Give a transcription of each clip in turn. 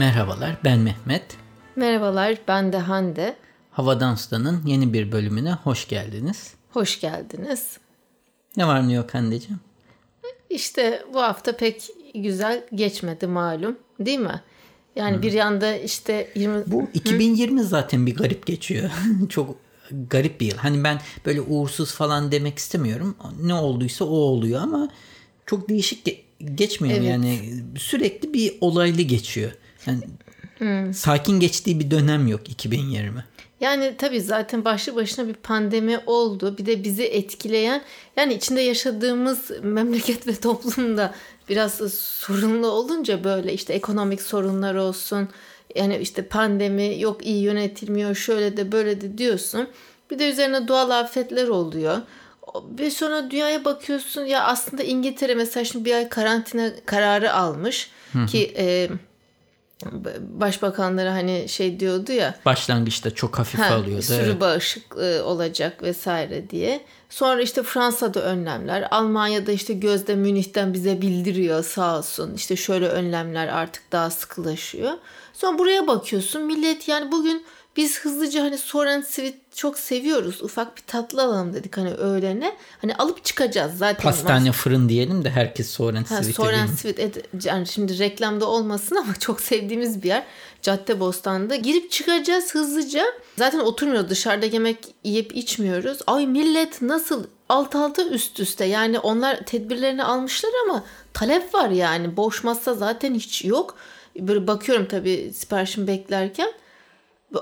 Merhabalar, ben Mehmet. Merhabalar, ben de Hande. Hava Dans'tanın yeni bir bölümüne hoş geldiniz. Hoş geldiniz. Ne var ne yok Hande'ciğim? İşte bu hafta pek güzel geçmedi malum, değil mi? Yani hmm. bir yanda işte 20... Bu 2020 Hı? zaten bir garip geçiyor. Çok garip bir yıl. Hani ben böyle uğursuz falan demek istemiyorum. Ne olduysa o oluyor ama çok değişik ge- geçmiyor evet. yani. Sürekli bir olaylı geçiyor. Yani hmm. sakin geçtiği bir dönem yok 2020. Yani tabii zaten başlı başına bir pandemi oldu. Bir de bizi etkileyen yani içinde yaşadığımız memleket ve toplumda biraz sorunlu olunca böyle işte ekonomik sorunlar olsun. Yani işte pandemi yok iyi yönetilmiyor şöyle de böyle de diyorsun. Bir de üzerine doğal afetler oluyor. Bir sonra dünyaya bakıyorsun ya aslında İngiltere mesela şimdi bir ay karantina kararı almış Hı-hı. ki e, başbakanları hani şey diyordu ya. Başlangıçta çok hafif ha, alıyordu. Sürü evet. bağışıklığı olacak vesaire diye. Sonra işte Fransa'da önlemler. Almanya'da işte Gözde Münih'ten bize bildiriyor sağ olsun. İşte şöyle önlemler artık daha sıkılaşıyor. Sonra buraya bakıyorsun millet yani bugün biz hızlıca hani Soren Sweet çok seviyoruz. Ufak bir tatlı alalım dedik hani öğlene. Hani alıp çıkacağız zaten. Pastane mas- fırın diyelim de herkes Soren Sweet. Soren Sweet yani şimdi reklamda olmasın ama çok sevdiğimiz bir yer. Cadde Bostan'da. Girip çıkacağız hızlıca. Zaten oturmuyor dışarıda yemek yiyip içmiyoruz. Ay millet nasıl alt alta üst üste yani onlar tedbirlerini almışlar ama talep var yani. Boş masa zaten hiç yok. Böyle bakıyorum tabii siparişimi beklerken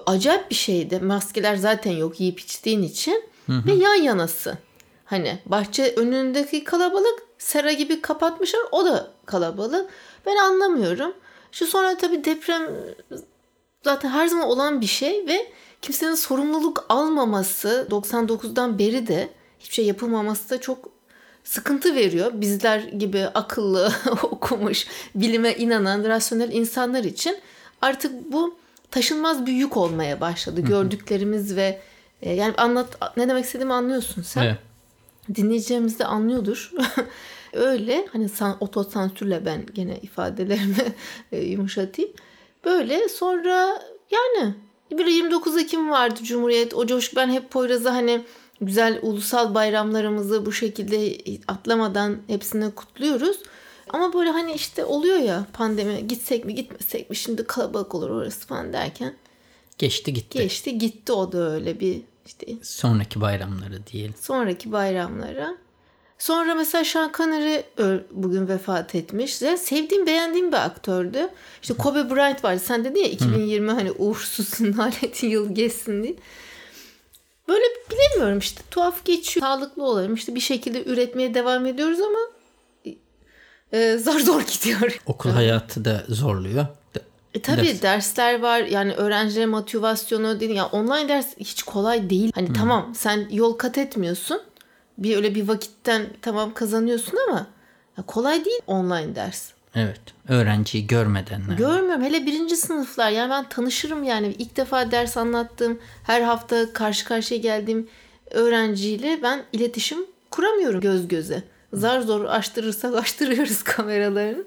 acayip bir şeydi. Maskeler zaten yok yiyip içtiğin için hı hı. ve yan yanası. Hani bahçe önündeki kalabalık sera gibi kapatmışlar. O da kalabalık. Ben anlamıyorum. Şu sonra tabii deprem zaten her zaman olan bir şey ve kimsenin sorumluluk almaması 99'dan beri de hiçbir şey yapılmaması da çok sıkıntı veriyor. Bizler gibi akıllı, okumuş, bilime inanan, rasyonel insanlar için artık bu taşınmaz bir yük olmaya başladı. Gördüklerimiz ve e, yani anlat ne demek istediğimi anlıyorsun sen. Evet. Dinleyicilerimiz de anlıyordur. Öyle hani san, otosansürle ben gene ifadelerimi e, yumuşatayım. Böyle sonra yani bir 29 Ekim vardı Cumhuriyet. O coşku ben hep Poyraz'a hani güzel ulusal bayramlarımızı bu şekilde atlamadan hepsini kutluyoruz. Ama böyle hani işte oluyor ya pandemi gitsek mi gitmesek mi şimdi kalabalık olur orası falan derken. Geçti gitti. Geçti gitti o da öyle bir işte. Sonraki bayramları diyelim. Sonraki bayramlara. Sonra mesela Sean Connery bugün vefat etmiş. Yani sevdiğim beğendiğim bir aktördü. İşte Kobe Bryant vardı. Sen dedin ya 2020 Hı. hani uğursuz naleti yıl geçsin diye. Böyle bilemiyorum işte tuhaf geçiyor. Sağlıklı olalım işte bir şekilde üretmeye devam ediyoruz ama e, zar zor gidiyor. Okul hayatı da zorluyor. E tabii ders. dersler var yani öğrencilerin motivasyonu değil. Yani online ders hiç kolay değil. Hani hmm. tamam sen yol kat etmiyorsun. Bir öyle bir vakitten tamam kazanıyorsun ama kolay değil online ders. Evet. Öğrenciyi görmeden. Görmüyorum. Hele birinci sınıflar. Yani ben tanışırım yani. ilk defa ders anlattığım, her hafta karşı karşıya geldiğim öğrenciyle ben iletişim kuramıyorum göz göze. Zar zor açtırırsak açtırıyoruz kameralarını.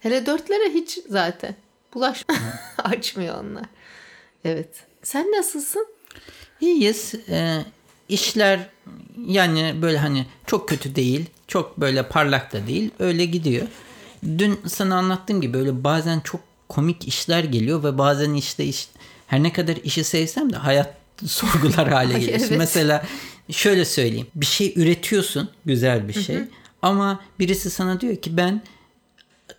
Hele dörtlere hiç zaten. Bulaş açmıyor onlar. Evet. Sen nasılsın? İyiyiz. Ee, işler yani böyle hani çok kötü değil. Çok böyle parlak da değil. Öyle gidiyor. Dün sana anlattığım gibi böyle bazen çok komik işler geliyor ve bazen işte iş, her ne kadar işi sevsem de hayat sorgular hale geliyorsun. evet. Mesela şöyle söyleyeyim. Bir şey üretiyorsun. Güzel bir şey. Hı hı. Ama birisi sana diyor ki ben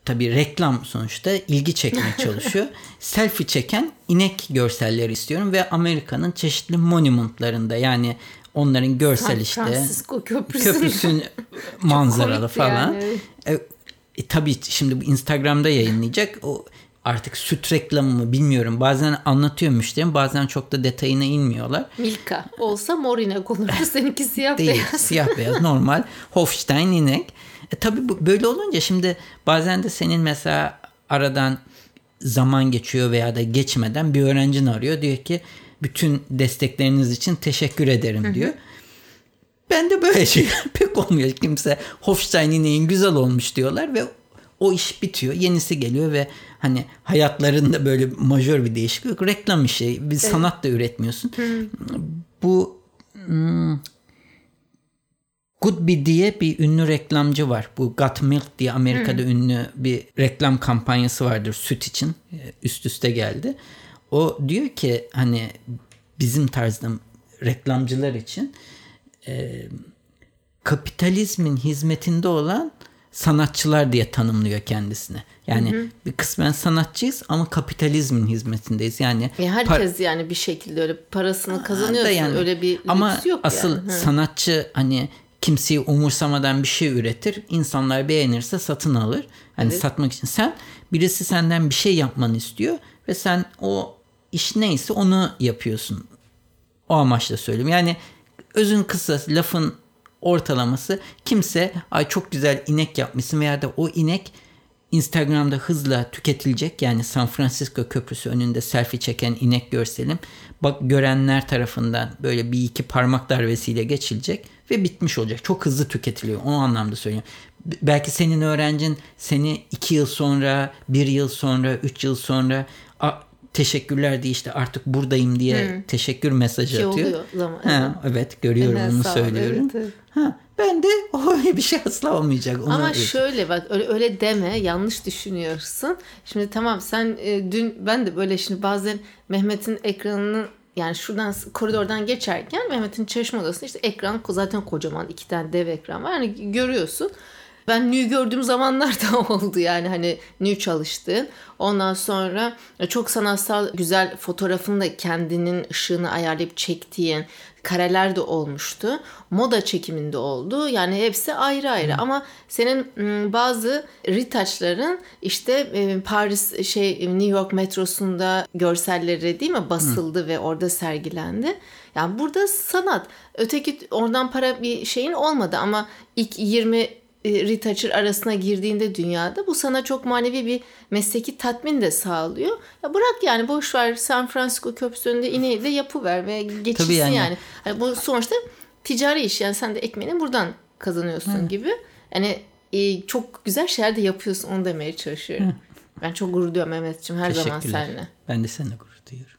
tabii reklam sonuçta ilgi çekmeye çalışıyor. Selfie çeken inek görselleri istiyorum ve Amerika'nın çeşitli monumentlarında yani onların görsel işte köprüsün manzaralı falan. Yani. E, e, tabii şimdi bu Instagram'da yayınlayacak. O artık süt reklamı mı bilmiyorum. Bazen anlatıyor müşterim bazen çok da detayına inmiyorlar. Milka olsa mor inek olurdu. Seninki siyah Değil, beyaz. siyah beyaz normal Hofstein inek. E, tabii bu, böyle olunca şimdi bazen de senin mesela aradan zaman geçiyor veya da geçmeden bir öğrencin arıyor. Diyor ki bütün destekleriniz için teşekkür ederim diyor. Ben de böyle şeyler pek olmuyor. Kimse Hofstein ineğin güzel olmuş diyorlar ve o iş bitiyor. Yenisi geliyor ve hani hayatlarında böyle majör bir değişiklik yok. Reklam işi. Bir sanat da üretmiyorsun. Bu hmm, Goodby diye bir ünlü reklamcı var. Bu Got Milk diye Amerika'da ünlü bir reklam kampanyası vardır süt için. Ee, Üst üste geldi. O diyor ki hani bizim tarzda reklamcılar için e, kapitalizmin hizmetinde olan sanatçılar diye tanımlıyor kendisini. Yani bir kısmen sanatçıyız ama kapitalizmin hizmetindeyiz. Yani E, herkes yani bir şekilde öyle parasını kazanıyorsun. yani. Öyle bir Ama yok asıl yani. Hı. sanatçı hani kimseyi umursamadan bir şey üretir. İnsanlar beğenirse satın alır. Hani Evet. satmak için sen birisi senden bir şey yapmanı istiyor ve sen o iş neyse onu yapıyorsun. O amaçla söylüyorum. Yani özün kısası lafın ortalaması kimse ay çok güzel inek yapmışsın veya da o inek Instagram'da hızla tüketilecek. Yani San Francisco Köprüsü önünde selfie çeken inek görselim. Bak görenler tarafından böyle bir iki parmak darbesiyle geçilecek ve bitmiş olacak. Çok hızlı tüketiliyor. O anlamda söylüyorum. Belki senin öğrencin seni iki yıl sonra, bir yıl sonra, üç yıl sonra "A, teşekkürler diye işte artık buradayım diye teşekkür mesajı Ki atıyor. oluyor zaman. Ha, evet görüyorum Evet, onu söylüyorum. Evet, evet. Ha, ben de o bir şey asla olmayacak. Ona Ama evet. şöyle bak öyle, öyle deme yanlış düşünüyorsun. Şimdi tamam sen e, dün ben de böyle şimdi bazen Mehmet'in ekranının yani şuradan koridordan geçerken Mehmet'in çalışma odasında işte ekran zaten kocaman iki tane dev ekran var. Yani görüyorsun. Ben Nü gördüğüm zamanlar da oldu yani hani Nü çalıştığın. Ondan sonra e, çok sanatsal güzel fotoğrafını da kendinin ışığını ayarlayıp çektiğin kareler de olmuştu. Moda çekiminde oldu. Yani hepsi ayrı ayrı ama senin m, bazı retouchların işte e, Paris şey New York metrosunda görselleri değil mi basıldı ve orada sergilendi. Yani burada sanat. Öteki oradan para bir şeyin olmadı ama ilk 20 e, retoucher arasına girdiğinde dünyada bu sana çok manevi bir mesleki tatmin de sağlıyor. Ya bırak yani boş ver San Francisco köprüsü önünde ineği de yapıver ve geçilsin Tabii yani. yani. Hani bu sonuçta ticari iş yani sen de ekmeğini buradan kazanıyorsun gibi. Yani e, çok güzel şeyler de yapıyorsun onu demeye çalışıyorum. Ben çok gurur duyuyorum Mehmetciğim her zaman seninle. Ben de seninle gurur duyuyorum.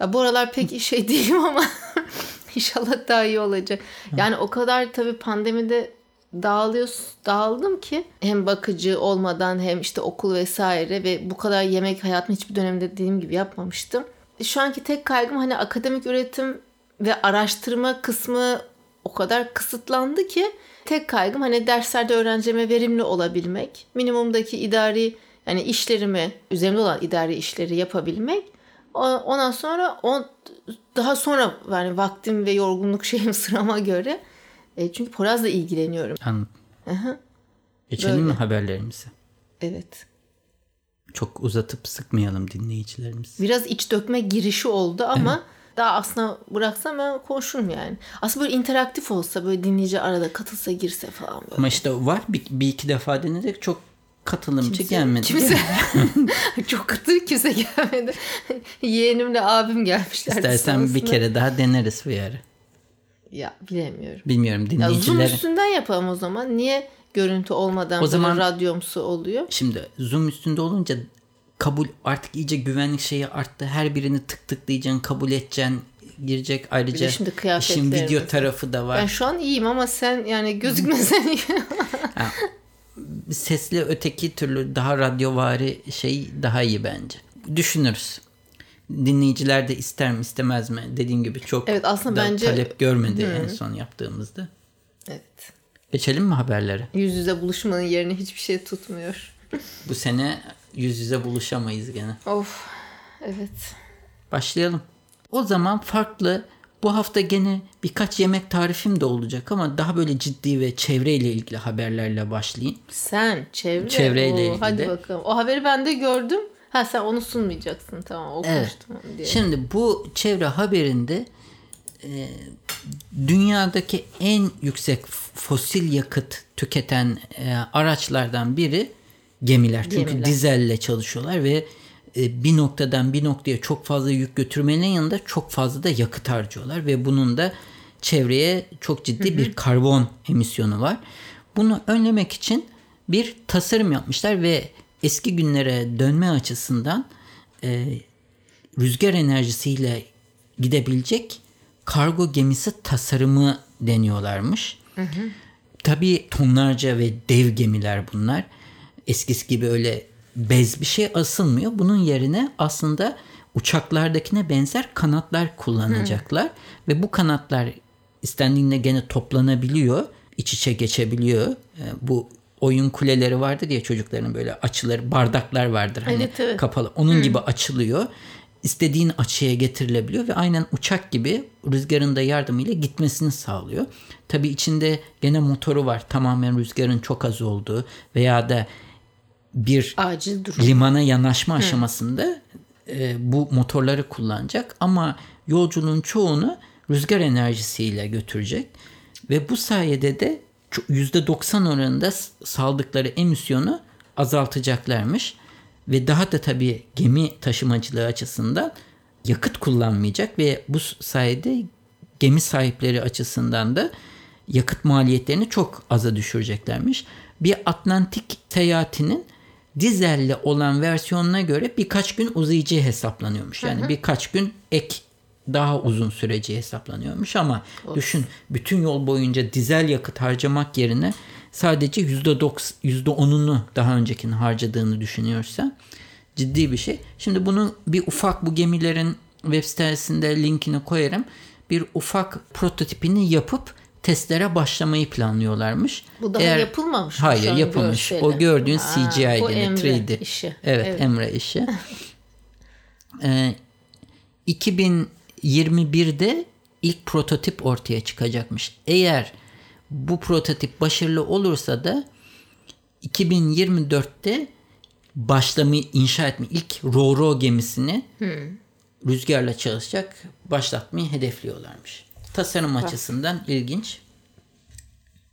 Ya bu aralar pek şey değilim ama inşallah daha iyi olacak. Yani o kadar tabii pandemide dağılıyoruz, dağıldım ki hem bakıcı olmadan hem işte okul vesaire ve bu kadar yemek hayatım hiçbir dönemde dediğim gibi yapmamıştım. Şu anki tek kaygım hani akademik üretim ve araştırma kısmı o kadar kısıtlandı ki tek kaygım hani derslerde öğrencime verimli olabilmek. Minimumdaki idari yani işlerimi, üzerimde olan idari işleri yapabilmek. Ondan sonra o daha sonra yani vaktim ve yorgunluk şeyim sırama göre e, çünkü Poraz'la ilgileniyorum. Anladım. Aha, Geçelim Böyle. mi haberlerimize? evet. Çok uzatıp sıkmayalım dinleyicilerimizi. Biraz iç dökme girişi oldu ama daha aslında bıraksam ben konuşurum yani. Aslında böyle interaktif olsa böyle dinleyici arada katılsa girse falan böyle. Ama işte var bir, bir iki defa denedik çok katılımcı Kimse- gelmedi. Kimse çok katı kimse gelmedi. Yeğenimle abim gelmişler. İstersen bir kere daha deneriz bir ara. Ya bilemiyorum. Bilmiyorum Ya Zoom üstünden yapalım o zaman. Niye görüntü olmadan O zaman- radyomsu oluyor? Şimdi Zoom üstünde olunca kabul artık iyice güvenlik şeyi arttı. Her birini tık tıklayacaksın, kabul edeceksin, girecek. Ayrıca şimdi işin video tarafı da var. Ben şu an iyiyim ama sen yani gözükmesen iyi. Sesli öteki türlü daha radyovari şey daha iyi bence. Düşünürüz. Dinleyiciler de ister mi istemez mi? Dediğim gibi çok Evet, aslında da bence- talep görmedi en son yaptığımızda. evet. Geçelim mi haberlere? Yüz yüze buluşmanın yerini hiçbir şey tutmuyor. Bu sene yüz yüze buluşamayız gene. Of. Evet. Başlayalım. O zaman farklı bu hafta gene birkaç yemek tarifim de olacak ama daha böyle ciddi ve çevreyle ilgili haberlerle başlayayım. Sen çevre. Çevreyle Oo, ilgili. Hadi bakalım. O haberi ben de gördüm. Ha sen onu sunmayacaksın tamam okumuştum Evet. diye. Şimdi bu çevre haberinde e, dünyadaki en yüksek fosil yakıt tüketen e, araçlardan biri gemiler. Çünkü Gemiler. dizelle çalışıyorlar ve e, bir noktadan bir noktaya çok fazla yük götürmenin yanında çok fazla da yakıt harcıyorlar ve bunun da çevreye çok ciddi bir karbon emisyonu var. Bunu önlemek için bir tasarım yapmışlar ve eski günlere dönme açısından e, rüzgar enerjisiyle gidebilecek kargo gemisi tasarımı deniyorlarmış. Hı hı. Tabii tonlarca ve dev gemiler bunlar. Eskisi gibi öyle bez bir şey asılmıyor. Bunun yerine aslında uçaklardakine benzer kanatlar kullanacaklar. Hı. Ve bu kanatlar istendiğinde gene toplanabiliyor. iç içe geçebiliyor. E, bu oyun kuleleri vardır ya çocukların böyle açıları bardaklar vardır hani evet, evet. kapalı. Onun Hı. gibi açılıyor. İstediğin açıya getirilebiliyor ve aynen uçak gibi rüzgarın da yardımıyla gitmesini sağlıyor. Tabi içinde gene motoru var. Tamamen rüzgarın çok az olduğu veya da bir acil durum. limana yanaşma Hı. aşamasında e, bu motorları kullanacak ama yolculuğun çoğunu rüzgar enerjisiyle götürecek ve bu sayede de %90 oranında saldıkları emisyonu azaltacaklarmış ve daha da tabii gemi taşımacılığı açısından yakıt kullanmayacak ve bu sayede gemi sahipleri açısından da yakıt maliyetlerini çok aza düşüreceklermiş. Bir Atlantik seyahatinin dizelle olan versiyonuna göre birkaç gün uzayacağı hesaplanıyormuş. Yani hı hı. birkaç gün ek daha uzun süreci hesaplanıyormuş ama of. düşün bütün yol boyunca dizel yakıt harcamak yerine sadece %10'unu daha öncekini harcadığını düşünüyorsa ciddi bir şey. Şimdi bunu bir ufak bu gemilerin web sitesinde linkini koyarım. Bir ufak prototipini yapıp testlere başlamayı planlıyorlarmış. Bu daha Eğer, yapılmamış. Hayır yapılmış. Görseli. O gördüğün ha, CGI gene 3D. Işi. Evet, evet Emre işi. ee, 2021'de ilk prototip ortaya çıkacakmış. Eğer bu prototip başarılı olursa da 2024'te başlamayı inşa etme ilk Roro gemisini hmm. rüzgarla çalışacak başlatmayı hedefliyorlarmış. Tasarım ha. açısından ilginç.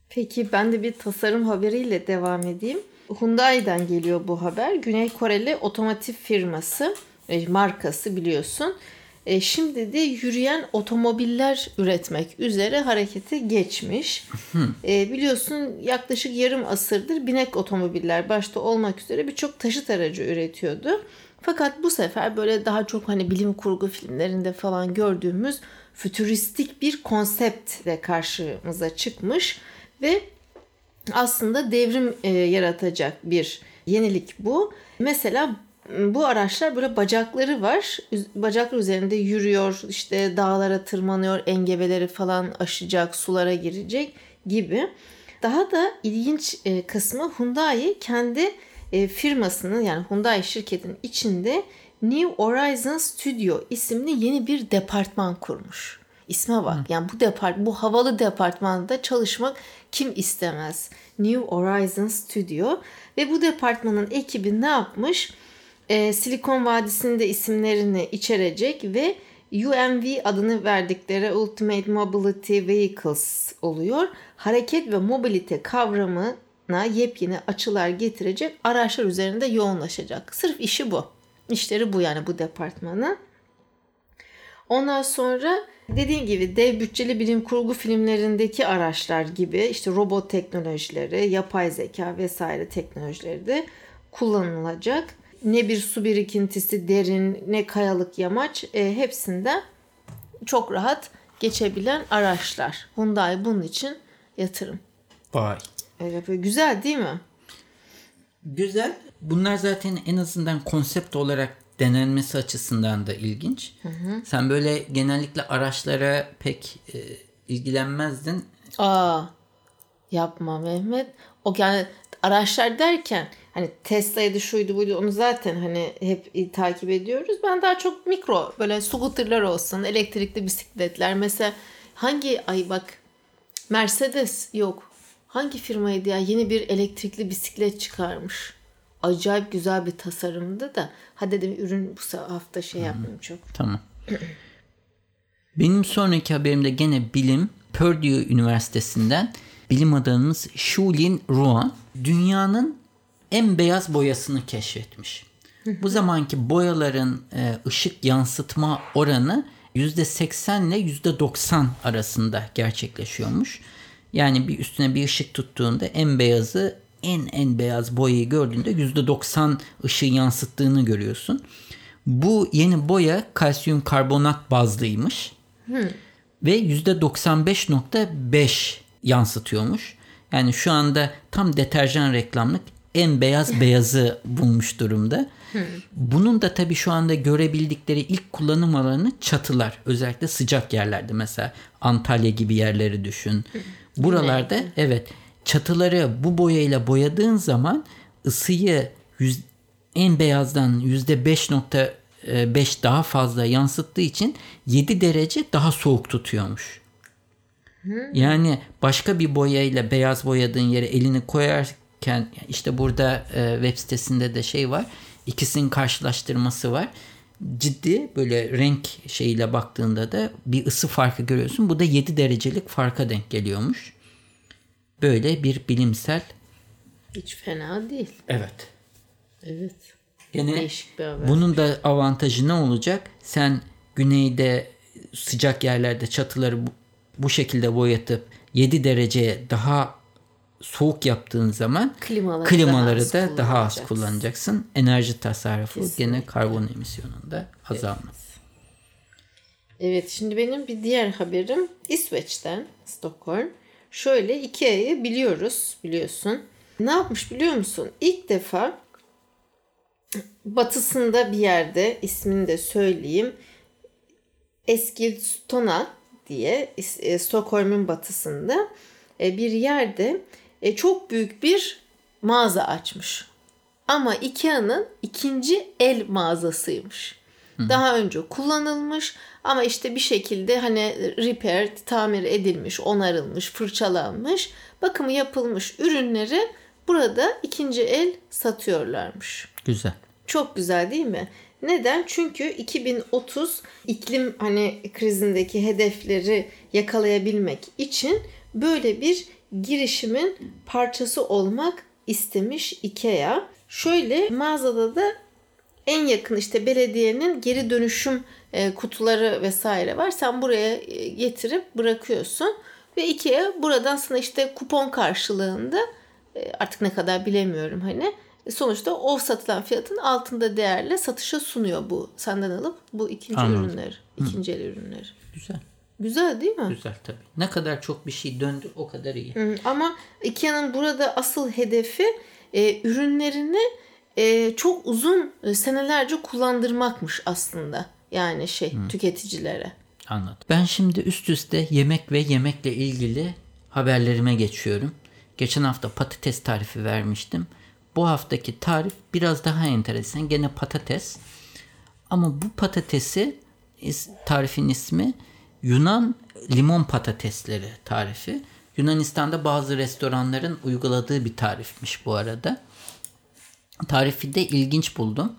Peki ben de bir tasarım haberiyle devam edeyim. Hyundai'den geliyor bu haber. Güney Koreli otomotiv firması, e, markası biliyorsun. E, şimdi de yürüyen otomobiller üretmek üzere harekete geçmiş. e, biliyorsun yaklaşık yarım asırdır binek otomobiller başta olmak üzere birçok taşıt aracı üretiyordu. Fakat bu sefer böyle daha çok hani bilim kurgu filmlerinde falan gördüğümüz fütüristik bir konseptle karşımıza çıkmış ve aslında devrim e, yaratacak bir yenilik bu. Mesela bu araçlar böyle bacakları var. Bacaklar üzerinde yürüyor, işte dağlara tırmanıyor, engebeleri falan aşacak, sulara girecek gibi. Daha da ilginç e, kısmı Hyundai kendi e, firmasının yani Hyundai şirketinin içinde New Horizon Studio isimli yeni bir departman kurmuş. İsme bak. Yani bu depart bu havalı departmanda çalışmak kim istemez? New Horizon Studio ve bu departmanın ekibi ne yapmış? Ee, Silikon Vadisi'nde isimlerini içerecek ve UMV adını verdikleri Ultimate Mobility Vehicles oluyor. Hareket ve mobilite kavramına yepyeni açılar getirecek araçlar üzerinde yoğunlaşacak. Sırf işi bu. İşleri bu yani bu departmanı. Ondan sonra dediğim gibi dev bütçeli bilim kurgu filmlerindeki araçlar gibi işte robot teknolojileri, yapay zeka vesaire teknolojileri de kullanılacak. Ne bir su birikintisi derin ne kayalık yamaç e, hepsinde çok rahat geçebilen araçlar. Hyundai bunun için yatırım. Vay. Evet, güzel değil mi? Güzel. Bunlar zaten en azından konsept olarak denenmesi açısından da ilginç. Hı hı. Sen böyle genellikle araçlara pek e, ilgilenmezdin. Aa, yapma Mehmet. O yani araçlar derken hani Tesla'ydı şuydu buydu onu zaten hani hep takip ediyoruz. Ben daha çok mikro böyle scooterlar olsun, elektrikli bisikletler. Mesela hangi ay bak Mercedes yok. Hangi firmaydı ya yeni bir elektrikli bisiklet çıkarmış acayip güzel bir tasarımdı da hadi dedim ürün bu hafta şey yapmayayım çok. Tamam. Benim sonraki haberimde gene bilim Purdue Üniversitesi'nden bilim adamımız Shulin Ruan dünyanın en beyaz boyasını keşfetmiş. bu zamanki boyaların e, ışık yansıtma oranı %80 ile %90 arasında gerçekleşiyormuş. Yani bir üstüne bir ışık tuttuğunda en beyazı en en beyaz boyayı gördüğünde %90 ışığı yansıttığını görüyorsun. Bu yeni boya kalsiyum karbonat bazlıymış. Ve %95.5 yansıtıyormuş. Yani şu anda tam deterjan reklamlık en beyaz beyazı bulmuş durumda. Bunun da tabii şu anda görebildikleri ilk kullanım alanı çatılar. Özellikle sıcak yerlerde mesela Antalya gibi yerleri düşün. Buralarda evet çatıları bu boyayla boyadığın zaman ısıyı yüz, en beyazdan %5.5 daha fazla yansıttığı için 7 derece daha soğuk tutuyormuş. Yani başka bir boyayla beyaz boyadığın yere elini koyarken işte burada e, web sitesinde de şey var. İkisinin karşılaştırması var. Ciddi böyle renk şeyiyle baktığında da bir ısı farkı görüyorsun. Bu da 7 derecelik farka denk geliyormuş. Böyle bir bilimsel Hiç fena değil. Evet. Evet. Gene Değişik bir haber. bunun da avantajı ne olacak? Sen güneyde sıcak yerlerde çatıları bu, şekilde boyatıp 7 dereceye daha soğuk yaptığın zaman Klimaları, klimaları daha da daha az kullanacaksın. Enerji tasarrufu Kesinlikle. gene karbon emisyonunda azalma. Evet şimdi benim bir diğer haberim İsveç'ten Stockholm. Şöyle Ikea'yı biliyoruz biliyorsun. Ne yapmış biliyor musun? İlk defa batısında bir yerde ismini de söyleyeyim. Eskilstuna diye e, Stockholm'un batısında e, bir yerde e, çok büyük bir mağaza açmış. Ama Ikea'nın ikinci el mağazasıymış. Daha önce kullanılmış ama işte bir şekilde hani repair, tamir edilmiş, onarılmış, fırçalanmış, bakımı yapılmış ürünleri burada ikinci el satıyorlarmış. Güzel. Çok güzel değil mi? Neden? Çünkü 2030 iklim hani krizindeki hedefleri yakalayabilmek için böyle bir girişimin parçası olmak istemiş IKEA. Şöyle mağazada da en yakın işte belediyenin geri dönüşüm e, kutuları vesaire var. Sen buraya e, getirip bırakıyorsun ve IKEA buradan sana işte kupon karşılığında e, artık ne kadar bilemiyorum hani sonuçta o satılan fiyatın altında değerle satışa sunuyor bu senden alıp bu ikinci Anladım. ürünleri, ikinci el ürünleri. Güzel. Güzel değil mi? Güzel tabii. Ne kadar çok bir şey döndü o kadar iyi. Hı, Ama Ikea'nın burada asıl hedefi e, ürünlerini e, çok uzun e, senelerce kullandırmakmış aslında. Yani şey tüketicilere. Anladım. Ben şimdi üst üste yemek ve yemekle ilgili haberlerime geçiyorum. Geçen hafta patates tarifi vermiştim. Bu haftaki tarif biraz daha enteresan. Gene patates. Ama bu patatesi tarifin ismi Yunan limon patatesleri tarifi. Yunanistan'da bazı restoranların uyguladığı bir tarifmiş bu arada. Tarifi de ilginç buldum.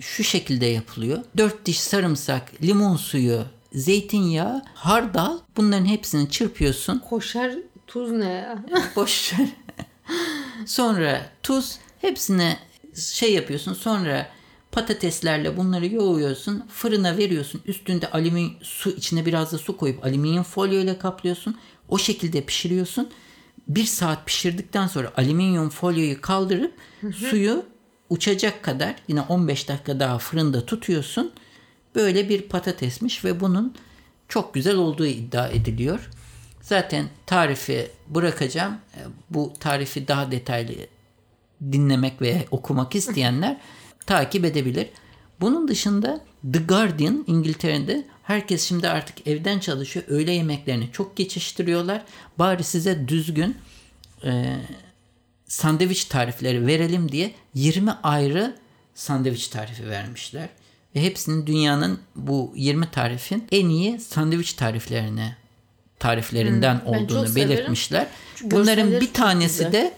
Şu şekilde yapılıyor. 4 diş sarımsak, limon suyu, zeytinyağı, hardal bunların hepsini çırpıyorsun. Koşar tuz ne ya? Boş ver. Sonra tuz hepsine şey yapıyorsun. Sonra patateslerle bunları yoğuruyorsun. Fırına veriyorsun. Üstünde alüminyum su içine biraz da su koyup alüminyum folyo ile kaplıyorsun. O şekilde pişiriyorsun. Bir saat pişirdikten sonra alüminyum folyoyu kaldırıp suyu uçacak kadar yine 15 dakika daha fırında tutuyorsun. Böyle bir patatesmiş ve bunun çok güzel olduğu iddia ediliyor. Zaten tarifi bırakacağım. E, Bu tarifi daha detaylı dinlemek ve okumak isteyenler takip edebilir. Bunun dışında The Guardian İngiltere'de herkes şimdi artık evden çalışıyor. Öğle yemeklerini çok geçiştiriyorlar. Bari size düzgün e, sandviç tarifleri verelim diye 20 ayrı sandviç tarifi vermişler. Ve hepsinin dünyanın bu 20 tarifin en iyi sandviç tariflerine tariflerinden çok olduğunu belirtmişler. Çünkü Bunların bir tanesi güzel. de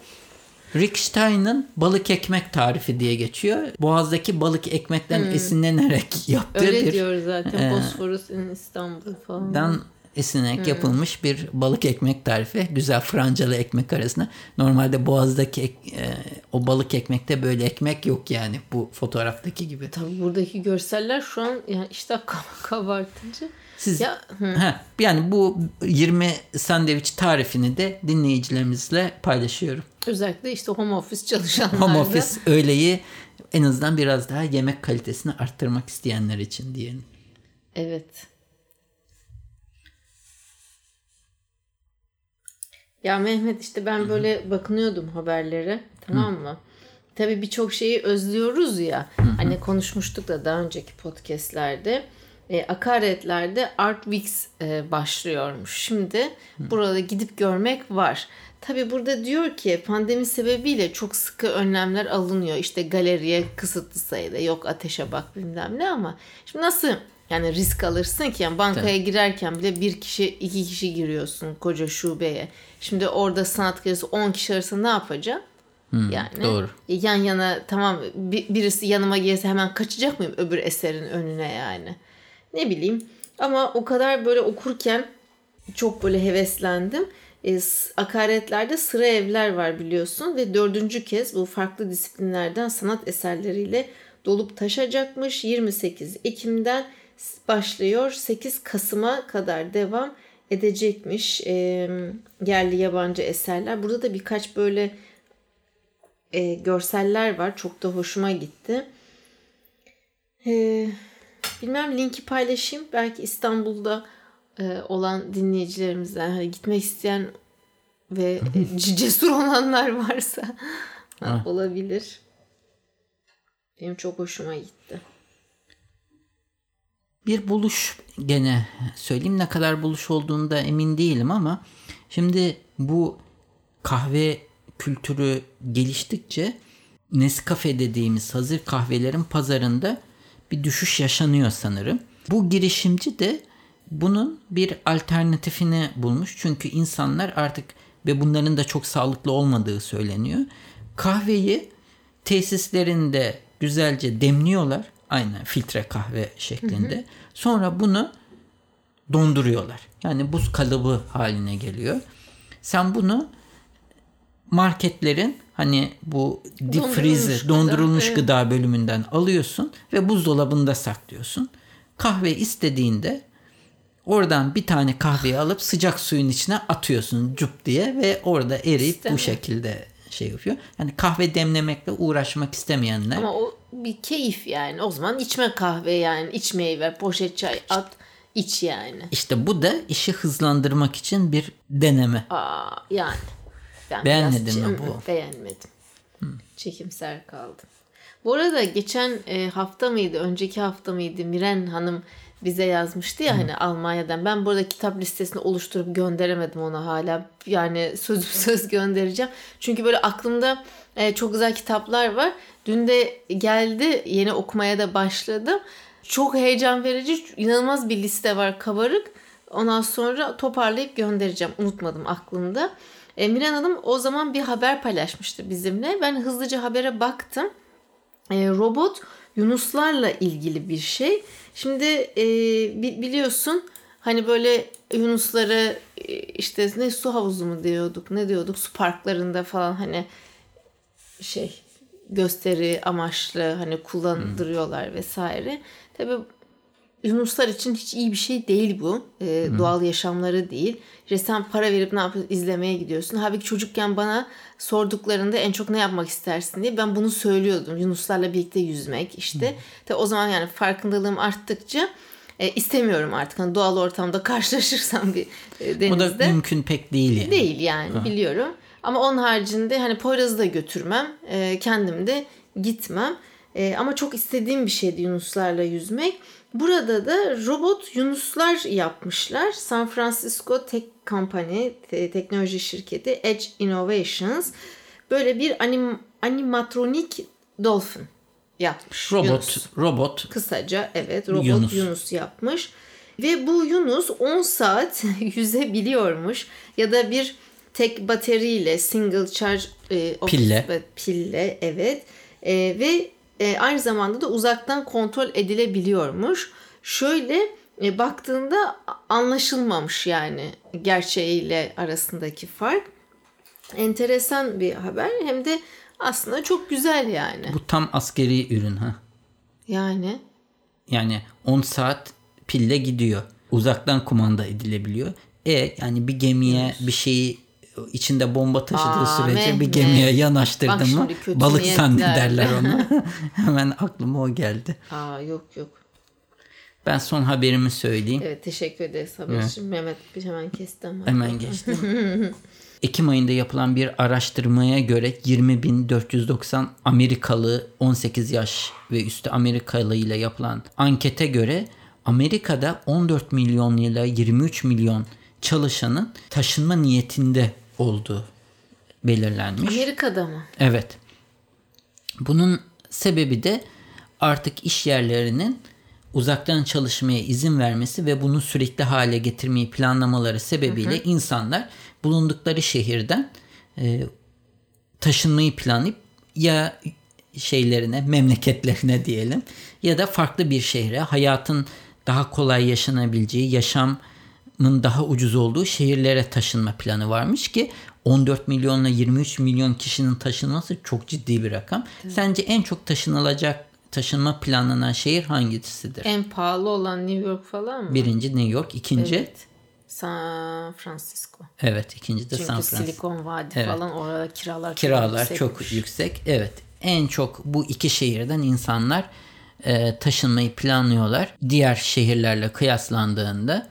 Rick Stein'ın balık ekmek tarifi diye geçiyor. Boğaz'daki balık ekmekten esinlenerek yaptığı Öyle bir diyor zaten. e, Bosphorus in İstanbul falan. dan esinerek yapılmış bir balık ekmek tarifi. Güzel francalı ekmek arasında. Normalde Boğaz'daki ek- e, o balık ekmekte böyle ekmek yok yani bu fotoğraftaki gibi. Tabii buradaki görseller şu an yani işte kabartıcı. Siz Ya, hı. ha, yani bu 20 sandviç tarifini de dinleyicilerimizle paylaşıyorum. Özellikle işte home office çalışanlarda. Home office öğleyi en azından biraz daha yemek kalitesini arttırmak isteyenler için diyelim. Evet. Ya Mehmet işte ben böyle bakınıyordum haberlere tamam mı? Tabii birçok şeyi özlüyoruz ya. Hani konuşmuştuk da daha önceki podcastlerde. E, akaretlerde Art Weeks e, başlıyormuş. Şimdi burada gidip görmek var. Tabii burada diyor ki pandemi sebebiyle çok sıkı önlemler alınıyor. İşte galeriye kısıtlı sayıda yok ateşe bak bilmem ne ama şimdi nasıl yani risk alırsın ki yani bankaya girerken bile bir kişi iki kişi giriyorsun koca şubeye. Şimdi orada sanat galerisi 10 kişi arasında ne yapacaksın? yani doğru. yan yana tamam bir- birisi yanıma gelse hemen kaçacak mıyım öbür eserin önüne yani. Ne bileyim ama o kadar böyle okurken çok böyle heveslendim. E, akaretlerde sıra evler var biliyorsun ve dördüncü kez bu farklı disiplinlerden sanat eserleriyle dolup taşacakmış. 28 Ekim'den başlıyor 8 Kasım'a kadar devam edecekmiş e, yerli yabancı eserler. Burada da birkaç böyle e, görseller var. Çok da hoşuma gitti. E, bilmem linki paylaşayım. Belki İstanbul'da e, olan dinleyicilerimizden hani gitmek isteyen ve e, cesur olanlar varsa Ha. olabilir. Benim çok hoşuma gitti. Bir buluş gene söyleyeyim ne kadar buluş olduğunda emin değilim ama şimdi bu kahve kültürü geliştikçe Nescafe dediğimiz hazır kahvelerin pazarında bir düşüş yaşanıyor sanırım. Bu girişimci de bunun bir alternatifini bulmuş. Çünkü insanlar artık ve bunların da çok sağlıklı olmadığı söyleniyor. Kahveyi tesislerinde güzelce demliyorlar. Aynen filtre kahve şeklinde. Sonra bunu donduruyorlar. Yani buz kalıbı haline geliyor. Sen bunu marketlerin hani bu deep freezer gıda, dondurulmuş evet. gıda bölümünden alıyorsun ve buzdolabında saklıyorsun. Kahve istediğinde oradan bir tane kahveyi alıp sıcak suyun içine atıyorsun cup diye ve orada eriyip İstemiyor. bu şekilde şey yapıyor. Yani kahve demlemekle uğraşmak istemeyenler Ama o bir keyif yani. O zaman içme kahve yani. içmeyi ver. Poşet çay at. iç yani. işte bu da işi hızlandırmak için bir deneme. Aa, yani. Ben Beğenmedin mi bu? Beğenmedim. Çekimser kaldım. Bu arada geçen e, hafta mıydı, önceki hafta mıydı Miren Hanım bize yazmıştı ya hani Almanya'dan. Ben burada kitap listesini oluşturup gönderemedim ona hala. Yani söz söz göndereceğim. Çünkü böyle aklımda e, çok güzel kitaplar var. Dün de geldi, yeni okumaya da başladım. Çok heyecan verici, inanılmaz bir liste var kabarık. Ondan sonra toparlayıp göndereceğim. Unutmadım aklımda. E, Miran Hanım o zaman bir haber paylaşmıştı bizimle. Ben hızlıca habere baktım. E, robot yunuslarla ilgili bir şey. Şimdi e, bi- biliyorsun hani böyle yunusları e, işte ne su havuzu mu diyorduk ne diyorduk su parklarında falan hani şey gösteri amaçlı hani kullandırıyorlar vesaire. Tabii Yunuslar için hiç iyi bir şey değil bu. Ee, Doğal yaşamları değil. İşte sen para verip ne yapıyorsun? izlemeye gidiyorsun. Halbuki çocukken bana sorduklarında en çok ne yapmak istersin diye ben bunu söylüyordum. Yunuslarla birlikte yüzmek işte. Tabii o zaman yani farkındalığım arttıkça e, istemiyorum artık. Hani doğal ortamda karşılaşırsam bir e, denizde. O da mümkün pek değil yani. Değil yani biliyorum. Ama onun haricinde hani Poyraz'ı da götürmem. E, kendim de gitmem. E, ama çok istediğim bir şeydi Yunuslarla yüzmek. Burada da robot Yunuslar yapmışlar. San Francisco Tech Company, te- teknoloji şirketi Edge Innovations böyle bir anim, animatronik dolphin yapmış. Robot, Yunus. robot Kısaca evet robot Yunus. Yunus. yapmış. Ve bu Yunus 10 saat yüzebiliyormuş. Ya da bir tek bateriyle single charge e, Pille. pille evet. E, ve e, aynı zamanda da uzaktan kontrol edilebiliyormuş. Şöyle e, baktığında anlaşılmamış yani gerçeğiyle arasındaki fark. Enteresan bir haber hem de aslında çok güzel yani. Bu tam askeri ürün ha. Yani Yani 10 saat pille gidiyor. Uzaktan kumanda edilebiliyor. E yani bir gemiye bir şeyi içinde bomba taşıdığı Aa, sürece bir Mehmet. gemiye Bak yanaştırdın mı balık niyetler. zannederler onu. Hemen aklıma o geldi. aa yok yok. Ben son haberimi söyleyeyim. Evet teşekkür ederiz habercim. Mehmet bir hemen kesti ama. Hemen geçtim. Ekim ayında yapılan bir araştırmaya göre 20.490 Amerikalı 18 yaş ve üstü Amerikalı ile yapılan ankete göre Amerika'da 14 milyon ile 23 milyon çalışanın taşınma niyetinde olduğu belirlenmiş. Amerika'da mı? Evet. Bunun sebebi de artık iş yerlerinin uzaktan çalışmaya izin vermesi ve bunu sürekli hale getirmeyi planlamaları sebebiyle insanlar bulundukları şehirden e, taşınmayı planlayıp ya şeylerine, memleketlerine diyelim ya da farklı bir şehre hayatın daha kolay yaşanabileceği, yaşamın daha ucuz olduğu şehirlere taşınma planı varmış ki 14 milyonla 23 milyon kişinin taşınması çok ciddi bir rakam. Sence en çok taşınılacak, taşınma planlanan şehir hangisidir? En pahalı olan New York falan mı? Birinci New York, ikinci evet, Evet. San Francisco. ikinci de Çünkü San Francisco. Silikon Vadi Evet. falan orada kiralar Kiralar çok çok yüksek. Evet. En çok bu iki şehirden insanlar e, taşınmayı planlıyorlar. Diğer şehirlerle kıyaslandığında.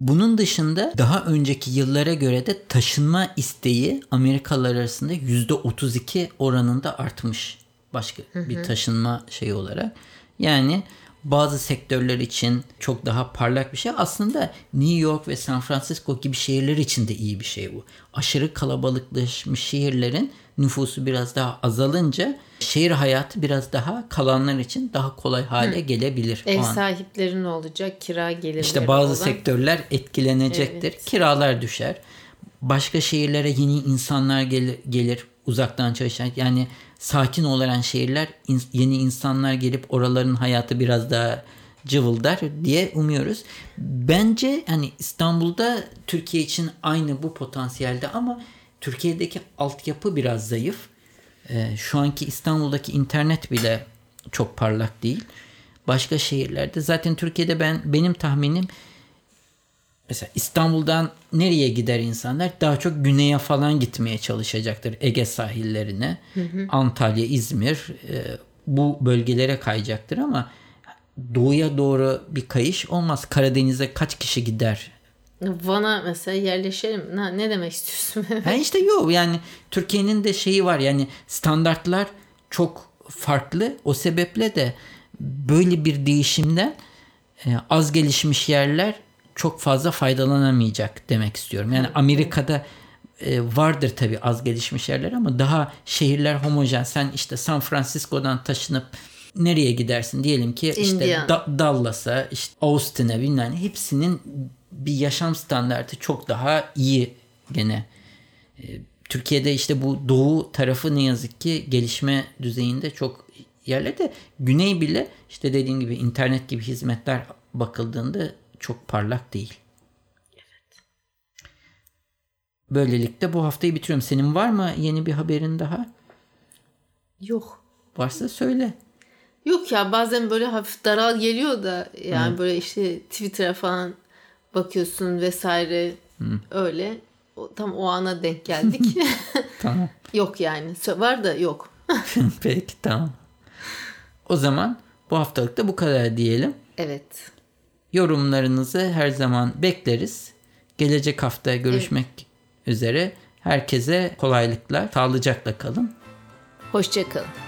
Bunun dışında daha önceki yıllara göre de taşınma isteği Amerikalılar arasında %32 oranında artmış. Başka bir taşınma şeyi olarak. Yani bazı sektörler için çok daha parlak bir şey. Aslında New York ve San Francisco gibi şehirler için de iyi bir şey bu. Aşırı kalabalıklaşmış şehirlerin nüfusu biraz daha azalınca şehir hayatı biraz daha kalanlar için daha kolay hale gelebilir. Ev o an. sahipleri ne olacak? Kira gelirleri İşte bazı olan. sektörler etkilenecektir. Evet. Kiralar düşer. Başka şehirlere yeni insanlar gelir, gelir uzaktan çalışan. Yani sakin olan şehirler in- yeni insanlar gelip oraların hayatı biraz daha cıvıldar diye umuyoruz. Bence hani İstanbul'da Türkiye için aynı bu potansiyelde ama Türkiye'deki altyapı biraz zayıf. Ee, şu anki İstanbul'daki internet bile çok parlak değil. Başka şehirlerde zaten Türkiye'de ben benim tahminim mesela İstanbul'dan nereye gider insanlar? Daha çok güneye falan gitmeye çalışacaktır. Ege sahillerine, Antalya, İzmir e, bu bölgelere kayacaktır ama doğuya doğru bir kayış olmaz. Karadeniz'e kaç kişi gider? Van'a mesela yerleşelim. Ne, ne demek istiyorsun? Ha işte yok yani Türkiye'nin de şeyi var yani standartlar çok farklı. O sebeple de böyle bir değişimden e, az gelişmiş yerler çok fazla faydalanamayacak demek istiyorum. Yani Amerika'da e, vardır tabii az gelişmiş yerler ama daha şehirler homojen. Sen işte San Francisco'dan taşınıp nereye gidersin diyelim ki işte Indiana. Da- Dallas'a, işte Austin'a bilmem hepsinin bir yaşam standartı çok daha iyi gene. Ee, Türkiye'de işte bu doğu tarafı ne yazık ki gelişme düzeyinde çok yerlerde. Güney bile işte dediğim gibi internet gibi hizmetler bakıldığında çok parlak değil. Böylelikle bu haftayı bitiriyorum. Senin var mı yeni bir haberin daha? Yok. Varsa söyle. Yok ya bazen böyle hafif daral geliyor da yani böyle işte Twitter'a falan bakıyorsun vesaire öyle. O, tam o ana denk geldik. Tamam. yok yani. Var da yok. Peki tamam. O zaman bu haftalık da bu kadar diyelim. Evet. Yorumlarınızı her zaman bekleriz. Gelecek hafta görüşmek üzere. Herkese kolaylıklar. Sağlıcakla kalın. Hoşçakalın.